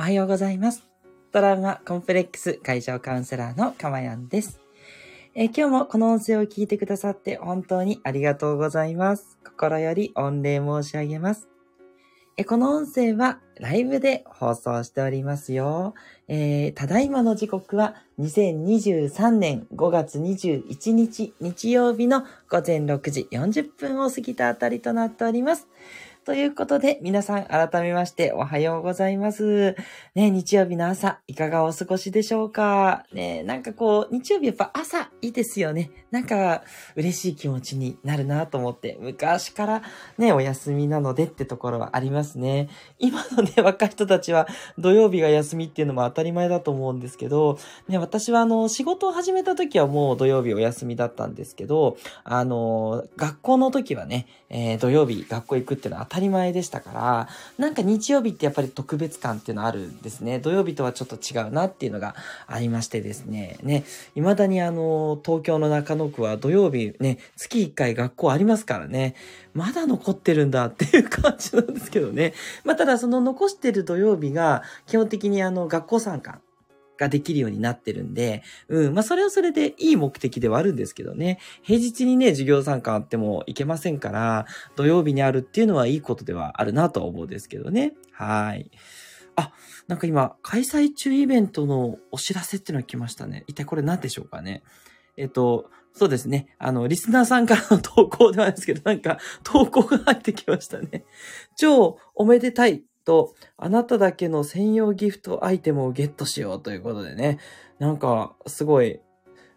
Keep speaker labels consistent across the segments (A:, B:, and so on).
A: おはようございます。トラウマコンプレックス解消カウンセラーのかまやんです。え今日もこの音声を聞いてくださって本当にありがとうございます。心より御礼申し上げます。えこの音声はライブで放送しておりますよ。えーただいまの時刻は2023年5月21日日曜日の午前6時40分を過ぎたあたりとなっております。ということで、皆さん改めましておはようございます。ね、日曜日の朝、いかがお過ごしでしょうか？ね、なんかこう、日曜日やっぱ朝いいですよね。なんか嬉しい気持ちになるなと思って、昔からね、お休みなのでってところはありますね。今のね、若い人たちは土曜日が休みっていうのも当たり前だと思うんですけど、ね、私はあの、仕事を始めた時はもう土曜日お休みだったんですけど、あの、学校の時はね、えー土曜日学校行くっていうのは当たりたり前でしたから、なんか日曜日ってやっぱり特別感っていうのあるんですね。土曜日とはちょっと違うなっていうのがありましてですね。ね、未だにあの、東京の中野区は土曜日ね、月1回学校ありますからね。まだ残ってるんだっていう感じなんですけどね。まあ、ただその残してる土曜日が基本的にあの、学校参観。ができるようになってるんで、うん。まあ、それはそれでいい目的ではあるんですけどね。平日にね、授業参観あってもいけませんから、土曜日にあるっていうのはいいことではあるなとは思うんですけどね。はい。あ、なんか今、開催中イベントのお知らせっていうのが来ましたね。一体これ何でしょうかね。えっと、そうですね。あの、リスナーさんからの投稿ではないですけど、なんか、投稿が入ってきましたね。超おめでたいと、あなただけの専用ギフトアイテムをゲットしようということでね。なんか、すごい、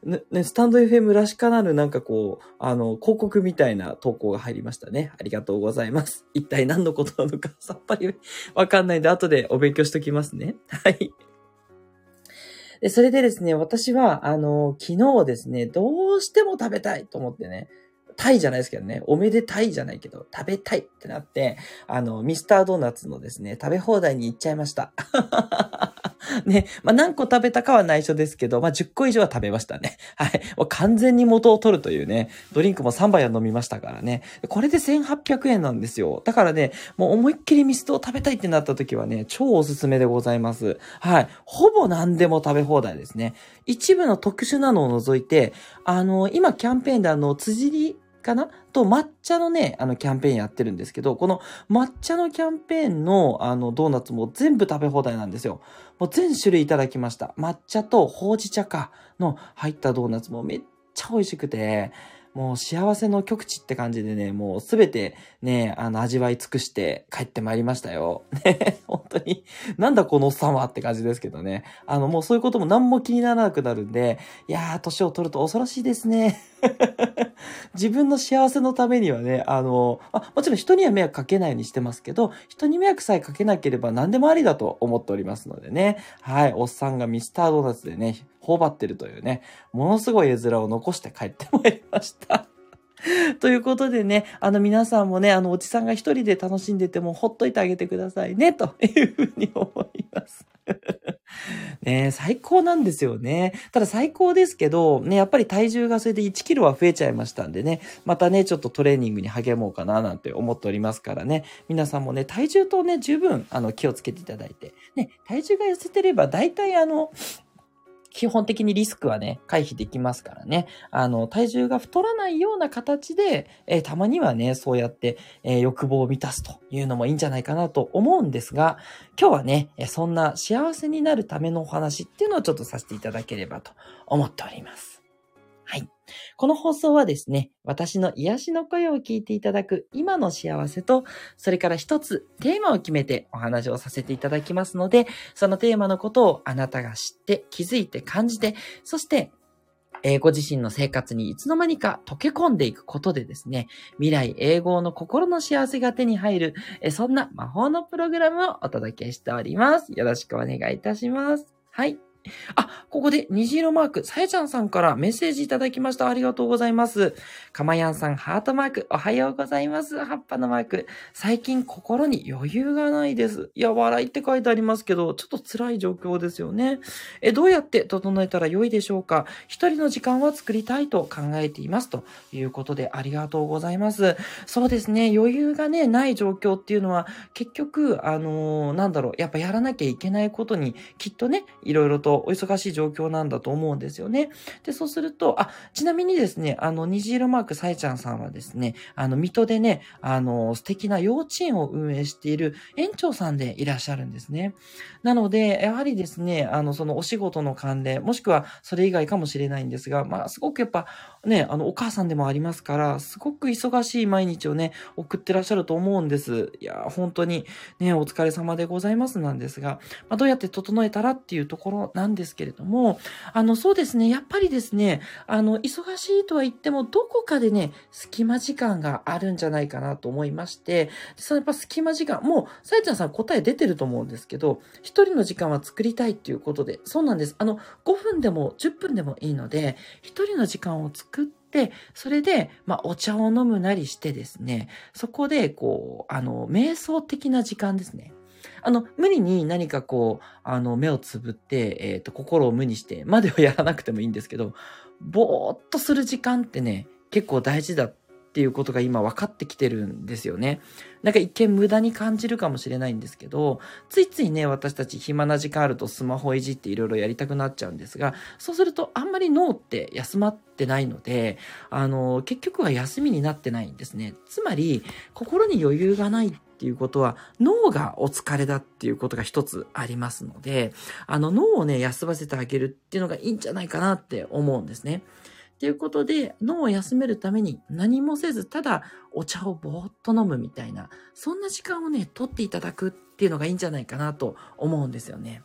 A: ね、スタンド FM らしからぬなんかこう、あの、広告みたいな投稿が入りましたね。ありがとうございます。一体何のことなのかさっぱりわかんないんで、後でお勉強しときますね。はい。で、それでですね、私は、あの、昨日ですね、どうしても食べたいと思ってね、タイじゃないですけどね、おめでたいじゃないけど、食べたいってなって、あの、ミスタードーナツのですね、食べ放題に行っちゃいました。ね、まあ、何個食べたかは内緒ですけど、まあ、10個以上は食べましたね。はい。もう完全に元を取るというね、ドリンクも3杯は飲みましたからね。これで1800円なんですよ。だからね、もう思いっきりミストを食べたいってなった時はね、超おすすめでございます。はい。ほぼ何でも食べ放題ですね。一部の特殊なのを除いて、あの、今キャンペーンであの、辻りかな？と抹茶のね、あのキャンペーンやってるんですけど、この抹茶のキャンペーンのあのドーナツも全部食べ放題なんですよ。もう全種類いただきました。抹茶とほうじ茶かの入ったドーナツもめっちゃ美味しくて、もう幸せの極致って感じでね、もうすべてね、あの味わい尽くして帰ってまいりましたよ。ね、本当に、なんだこのおっさんはって感じですけどね。あのもうそういうことも何も気にならなくなるんで、いやー、年を取ると恐ろしいですね。自分の幸せのためにはね、あの、あ、もちろん人には迷惑かけないようにしてますけど、人に迷惑さえかけなければ何でもありだと思っておりますのでね。はい、おっさんがミスタードーナツでね、頬張ってるというね、ものすごい絵面を残して帰ってまいりました。ということでね、あの皆さんもね、あのおじさんが一人で楽しんでてもほっといてあげてくださいね、というふうに思います。ね最高なんですよね。ただ最高ですけど、ね、やっぱり体重がそれで1キロは増えちゃいましたんでね、またね、ちょっとトレーニングに励もうかななんて思っておりますからね、皆さんもね、体重とね、十分、あの、気をつけていただいて、ね、体重が痩せてれば大体あの、基本的にリスクはね、回避できますからね。あの、体重が太らないような形で、えーたまにはね、そうやって、えー欲望を満たすというのもいいんじゃないかなと思うんですが、今日はね、えそんな幸せになるためのお話っていうのをちょっとさせていただければと思っております。はい。この放送はですね、私の癒しの声を聞いていただく今の幸せと、それから一つテーマを決めてお話をさせていただきますので、そのテーマのことをあなたが知って、気づいて、感じて、そして、えーご自身の生活にいつの間にか溶け込んでいくことでですね、未来永劫の心の幸せが手に入る、えそんな魔法のプログラムをお届けしております。よろしくお願いいたします。はい。あ、ここで虹色マーク、さやちゃんさんからメッセージいただきました。ありがとうございます。かまやんさん、ハートマーク、おはようございます。葉っぱのマーク。最近心に余裕がないです。いや、笑いって書いてありますけど、ちょっと辛い状況ですよね。え、どうやって整えたら良いでしょうか一人の時間は作りたいと考えています。ということで、ありがとうございます。そうですね、余裕がね、ない状況っていうのは、結局、あのー、なんだろう、やっぱやらなきゃいけないことに、きっとね、いろいろととお忙しい状況なんだと思うんですよね。で、そうすると、あ、ちなみにですね、あの、虹色マークさえちゃんさんはですね、あの、水戸でね、あの、素敵な幼稚園を運営している園長さんでいらっしゃるんですね。なので、やはりですね、あの、そのお仕事の関連、もしくはそれ以外かもしれないんですが、まあ、すごくやっぱ、ね、あの、お母さんでもありますから、すごく忙しい毎日をね、送ってらっしゃると思うんです。いや、本当にね、お疲れ様でございますなんですが、まあ、どうやって整えたらっていうところなんですけれども、あの、そうですね、やっぱりですね、あの、忙しいとは言っても、どこかでね、隙間時間があるんじゃないかなと思いまして、そのやっぱ隙間時間、もう、さやちゃんさん答え出てると思うんですけど、一人の時間は作りたいっていうことで、そうなんです。あの、5分でも10分でもいいので、一人の時間を作って、それで、まあ、お茶を飲むなりしてですね、そこで、こう、あの、瞑想的な時間ですね。あの、無理に何かこう、あの、目をつぶって、えっ、ー、と、心を無にして、まではやらなくてもいいんですけど、ぼーっとする時間ってね、結構大事だっていうことが今分かってきてるんですよね。なんか一見無駄に感じるかもしれないんですけど、ついついね、私たち暇な時間あるとスマホいじっていろいろやりたくなっちゃうんですが、そうするとあんまり脳って休まってないので、あの、結局は休みになってないんですね。つまり、心に余裕がないっっていうことは、脳がお疲れだっていうことが一つありますので、あの、脳をね、休ませてあげるっていうのがいいんじゃないかなって思うんですね。ということで、脳を休めるために何もせず、ただお茶をぼーっと飲むみたいな、そんな時間をね、取っていただくっていうのがいいんじゃないかなと思うんですよね。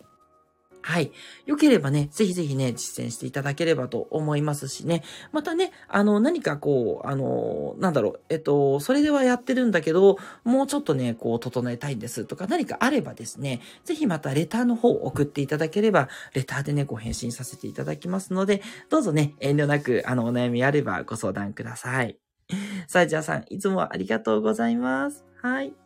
A: はい。良ければね、ぜひぜひね、実践していただければと思いますしね。またね、あの、何かこう、あの、なんだろう、えっと、それではやってるんだけど、もうちょっとね、こう、整えたいんですとか、何かあればですね、ぜひまたレターの方を送っていただければ、レターでね、ご返信させていただきますので、どうぞね、遠慮なく、あの、お悩みあればご相談ください。さあ、じゃあさん、いつもありがとうございます。はい。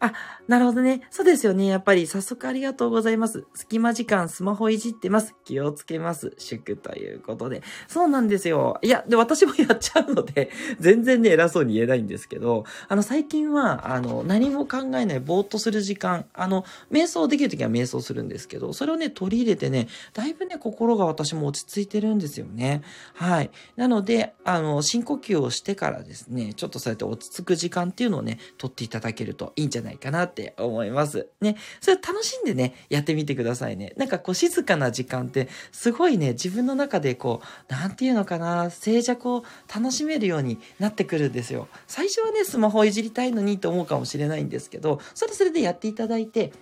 A: あ、なるほどね。そうですよね。やっぱり早速ありがとうございます。隙間時間スマホいじってます。気をつけます。祝ということで。そうなんですよ。いや、で、私もやっちゃうので、全然ね、偉そうに言えないんですけど、あの、最近は、あの、何も考えない、ぼーっとする時間、あの、瞑想できるときは瞑想するんですけど、それをね、取り入れてね、だいぶね、心が私も落ち着いてるんですよね。はい。なので、あの、深呼吸をしてからですね、ちょっとそうやって落ち着く時間っていうのをね、取っていただけるといいんじゃないゃないかなって思います。ね。それ楽しんでね、やってみてくださいね。なんかこう静かな時間って、すごいね、自分の中でこう、なんていうのかな、静寂を楽しめるようになってくるんですよ。最初はね、スマホいじりたいのにと思うかもしれないんですけど、それそれでやっていただいて、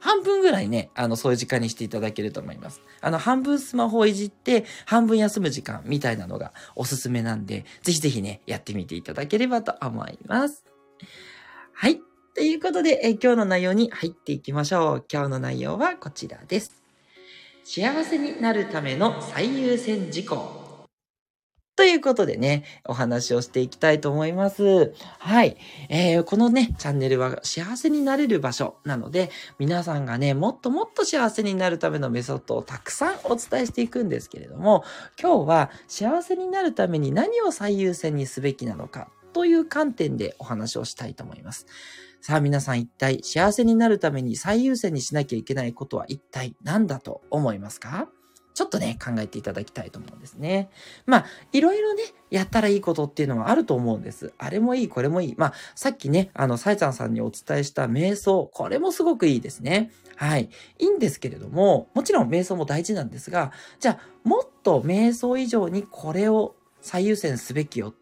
A: 半分ぐらいね、あの、そういう時間にしていただけると思います。あの、半分スマホをいじって、半分休む時間みたいなのがおすすめなんで、ぜひぜひね、やってみていただければと思います。はい。ということで、え今日の内容に入っていきましょう。今日の内容はこちらです。幸せになるための最優先事項。ということでね、お話をしていきたいと思います。はい。えー、このね、チャンネルは幸せになれる場所なので、皆さんがね、もっともっと幸せになるためのメソッドをたくさんお伝えしていくんですけれども、今日は幸せになるために何を最優先にすべきなのかという観点でお話をしたいと思います。さあ皆さん一体幸せになるために最優先にしなきゃいけないことは一体何だと思いますか？ちょっとね、考えていただきたいと思うんですね。まあ、いろいろね、やったらいいことっていうのはあると思うんです。あれもいい、これもいい。まあ、さっきね、あの、サイちゃんさんにお伝えした瞑想、これもすごくいいですね。はい。いいんですけれども、もちろん瞑想も大事なんですが、じゃあ、もっと瞑想以上にこれを最優先すべきよ、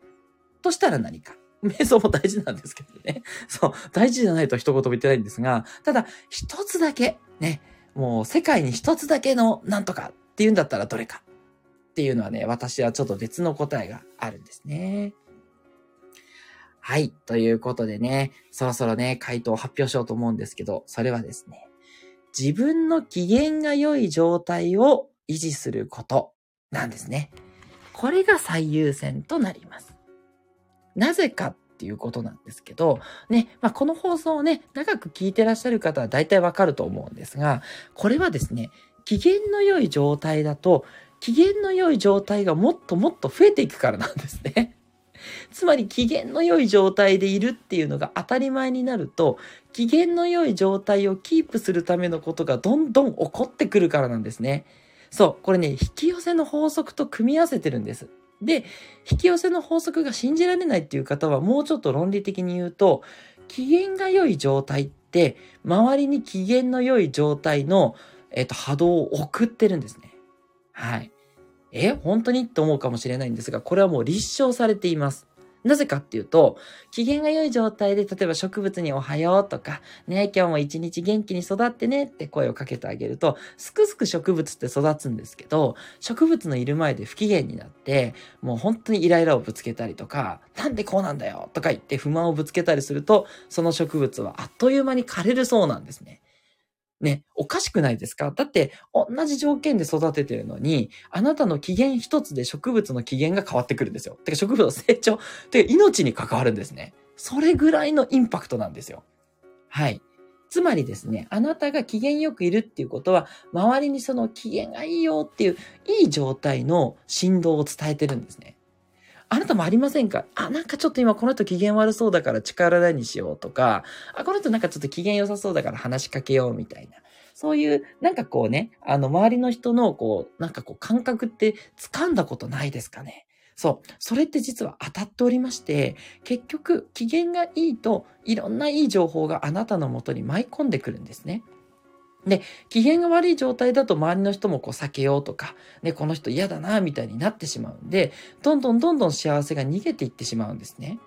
A: としたら何か。瞑想も大事なんですけどね。そう、大事じゃないと一言も言ってないんですが、ただ、一つだけ、ね、もう世界に一つだけのなんとかっていうんだったらどれかっていうのはね、私はちょっと別の答えがあるんですね。はい。ということでね、そろそろね、回答を発表しようと思うんですけど、それはですね、自分の機嫌が良い状態を維持することなんですね。これが最優先となります。なぜかっていうことなんですけど、ね、まあ、この放送をね、長く聞いてらっしゃる方は大体わかると思うんですが、これはですね、機嫌の良い状態だと、機嫌の良い状態がもっともっと増えていくからなんですね。つまり機嫌の良い状態でいるっていうのが当たり前になると、機嫌の良い状態をキープするためのことがどんどん起こってくるからなんですね。そう、これね、引き寄せの法則と組み合わせてるんです。で、引き寄せの法則が信じられないっていう方はもうちょっと論理的に言うと、機嫌が良い状態って、周りに機嫌の良い状態の、えっ、と、波動を送ってるんですね。はい。え、本当に？と思うかもしれないんですが、これはもう立証されています。なぜかっていうと、機嫌が良い状態で、例えば植物におはようとか、ね、今日も一日元気に育ってねって声をかけてあげると、すくすく植物って育つんですけど、植物のいる前で不機嫌になって、もう本当にイライラをぶつけたりとか、なんでこうなんだよとか言って不満をぶつけたりすると、その植物はあっという間に枯れるそうなんですね。ね、おかしくないですか？だって、同じ条件で育ててるのに、あなたの機嫌一つで植物の機嫌が変わってくるんですよ。てか植物の成長、てか命に関わるんですね。それぐらいのインパクトなんですよ。はい。つまりですね、あなたが機嫌よくいるっていうことは、周りにその機嫌がいいよっていう、いい状態の振動を伝えてるんですね。あなたもありませんか？あ、なんかちょっと今この人機嫌悪そうだから力大にしようとか、あ、この人なんかちょっと機嫌良さそうだから話しかけようみたいな。そういう、なんかこうね、あの、周りの人の、こう、なんかこう、感覚って掴んだことないですかね？そう。それって実は当たっておりまして、結局、機嫌がいいと、いろんないい情報があなたのもとに舞い込んでくるんですね。で、機嫌が悪い状態だと周りの人もこう避けようとか、ね、この人嫌だな、みたいになってしまうんで、どんどんどんどん幸せが逃げていってしまうんですね。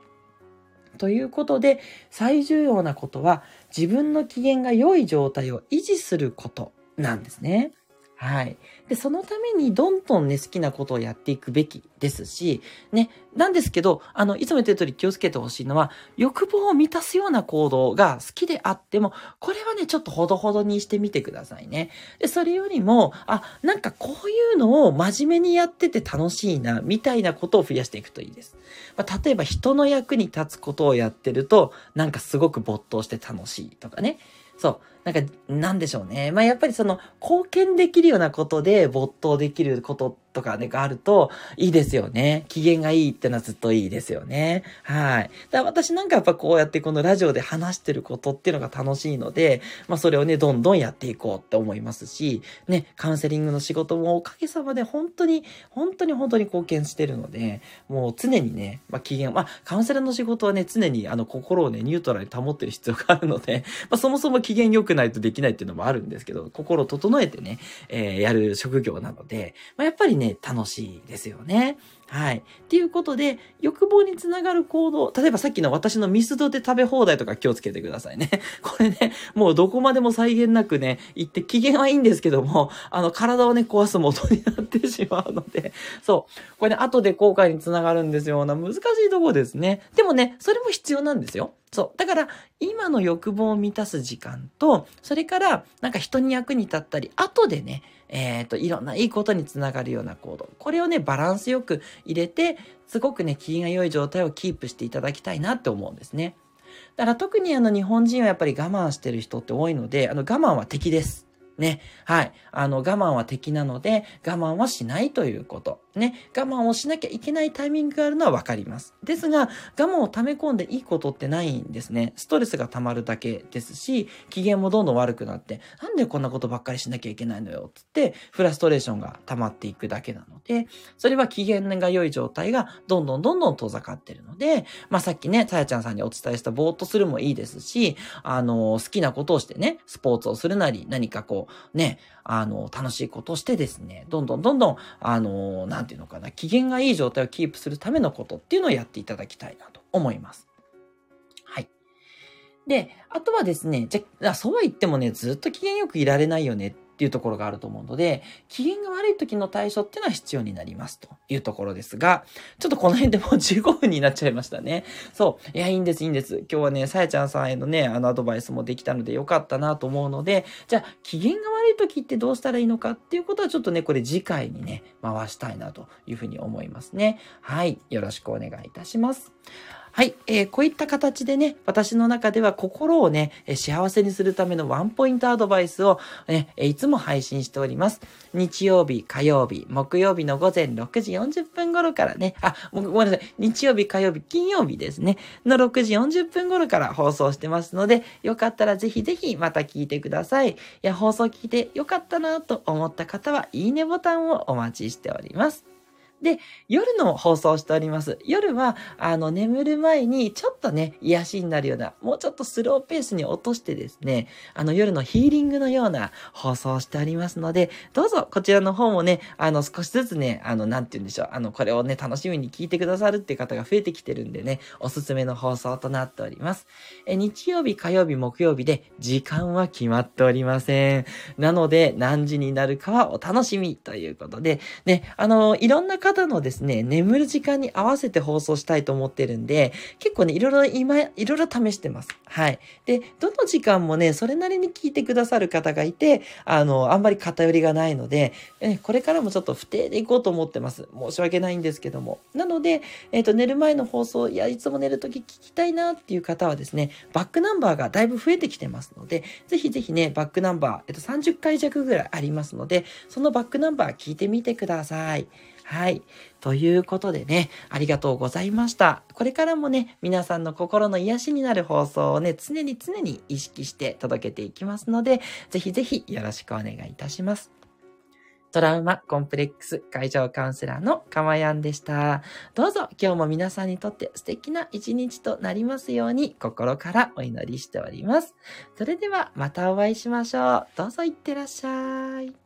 A: ということで、最重要なことは自分の機嫌が良い状態を維持することなんですね。はい。で、そのためにどんどんね、好きなことをやっていくべきですし、ね、なんですけど、あの、いつも言ってる通り気をつけてほしいのは、欲望を満たすような行動が好きであっても、これはね、ちょっとほどほどにしてみてくださいね。で、それよりも、あ、なんかこういうのを真面目にやってて楽しいな、みたいなことを増やしていくといいです。まあ、例えば人の役に立つことをやってると、なんかすごく没頭して楽しいとかね。そう。なんか、なんでしょうね。まあ、やっぱりその、貢献できるようなことで没頭できることとかね、があると、いいですよね。機嫌がいいってのはずっといいですよね。はい。だから私なんかやっぱこうやってこのラジオで話してることっていうのが楽しいので、まあそれをね、どんどんやっていこうって思いますし、ね、カウンセリングの仕事もおかげさまで本当に、本当に本当に貢献してるので、もう常にね、まあ機嫌、まあカウンセラーの仕事はね、常にあの心をね、ニュートラルに保ってる必要があるので、まあそもそも機嫌良くないとできないっていうのもあるんですけど、心を整えてね、えー、やる職業なので、まあやっぱりね、ね、楽しいですよね。はい。っていうことで、欲望につながる行動、例えばさっきの私のミスドで食べ放題とか気をつけてくださいね。これね、もうどこまでも際限なくね、行って機嫌はいいんですけども、あの、体をね、壊す元になってしまうので、そう。これね、後で後悔につながるんですよ。な難しいとこですね。でもね、それも必要なんですよ。そう。だから、今の欲望を満たす時間と、それから、なんか人に役に立ったり、後でね、えっ、ー、と、いろんないいことにつながるような行動。これをね、バランスよく入れて、すごくね、気が良い状態をキープしていただきたいなって思うんですね。だから特にあの日本人はやっぱり我慢してる人って多いので、あの我慢は敵です。ね。はい。あの、我慢は敵なので、我慢はしないということ。ね。我慢をしなきゃいけないタイミングがあるのはわかります。ですが、我慢を溜め込んでいいことってないんですね。ストレスが溜まるだけですし、機嫌もどんどん悪くなって、なんでこんなことばっかりしなきゃいけないのよ、つって、フラストレーションが溜まっていくだけなので、それは機嫌が良い状態がどんどんどんどん遠ざかってるので、まあ、さっきね、さやちゃんさんにお伝えしたぼーっとするもいいですし、あの、好きなことをしてね、スポーツをするなり、何かこう、ね、あの、楽しいことをしてですね、どんどんどんどん、あの、なんていうのかな、機嫌がいい状態をキープするためのことっていうのをやっていただきたいなと思います。はい。で、あとはですね、じゃ、そうは言ってもね、ずっと機嫌よくいられないよねっっていうところがあると思うので、機嫌が悪い時の対処っていうのは必要になりますというところですが、ちょっとこの辺でもう15分になっちゃいましたね。そう。いや、いいんです、いいんです。今日はね、さやちゃんさんへのね、あのアドバイスもできたのでよかったなと思うので、じゃあ、機嫌が悪い時ってどうしたらいいのかっていうことはちょっとね、これ次回にね、回したいなというふうに思いますね。はい。よろしくお願いいたします。はい、えー、こういった形でね、私の中では心をね、幸せにするためのワンポイントアドバイスを、ね、いつも配信しております。日曜日、火曜日、木曜日の午前6時40分頃からね、あ、ごめんなさい、日曜日、火曜日、金曜日ですね、の6時40分頃から放送してますので、よかったらぜひぜひまた聞いてください。いや、放送聞いてよかったなと思った方は、いいねボタンをお待ちしております。で、夜の放送しております。夜は、あの、眠る前にちょっとね、癒しになるような、もうちょっとスローペースに落としてですね、あの、夜のヒーリングのような放送しておりますので、どうぞこちらの方もね、あの、少しずつね、あの、なんて言うんでしょう、あの、これをね、楽しみに聞いてくださるっていう方が増えてきてるんでね、おすすめの放送となっております。え、日曜日、火曜日、木曜日で、時間は決まっておりません。なので、何時になるかはお楽しみということで、ね、あの、いろんな方のですね、眠る時間に合わせて放送したいと思ってるんで、結構ね、いろいろ今、いろいろ試してます。はい。で、どの時間もね、それなりに聞いてくださる方がいて、あの、あんまり偏りがないので、えこれからもちょっと不定でいこうと思ってます。申し訳ないんですけども。なので、えっ、ー、と、寝る前の放送、いや、いつも寝るとき聞きたいなっていう方はですね、バックナンバーがだいぶ増えてきてますので、ぜひぜひね、バックナンバー、えっと、30回弱ぐらいありますので、そのバックナンバー聞いてみてください。はい。ということでね、ありがとうございました。これからもね、皆さんの心の癒しになる放送をね、常に常に意識して届けていきますので、ぜひぜひよろしくお願いいたします。トラウマコンプレックス会場カウンセラーのかまやんでした。どうぞ今日も皆さんにとって素敵な一日となりますように心からお祈りしております。それではまたお会いしましょう。どうぞいってらっしゃい。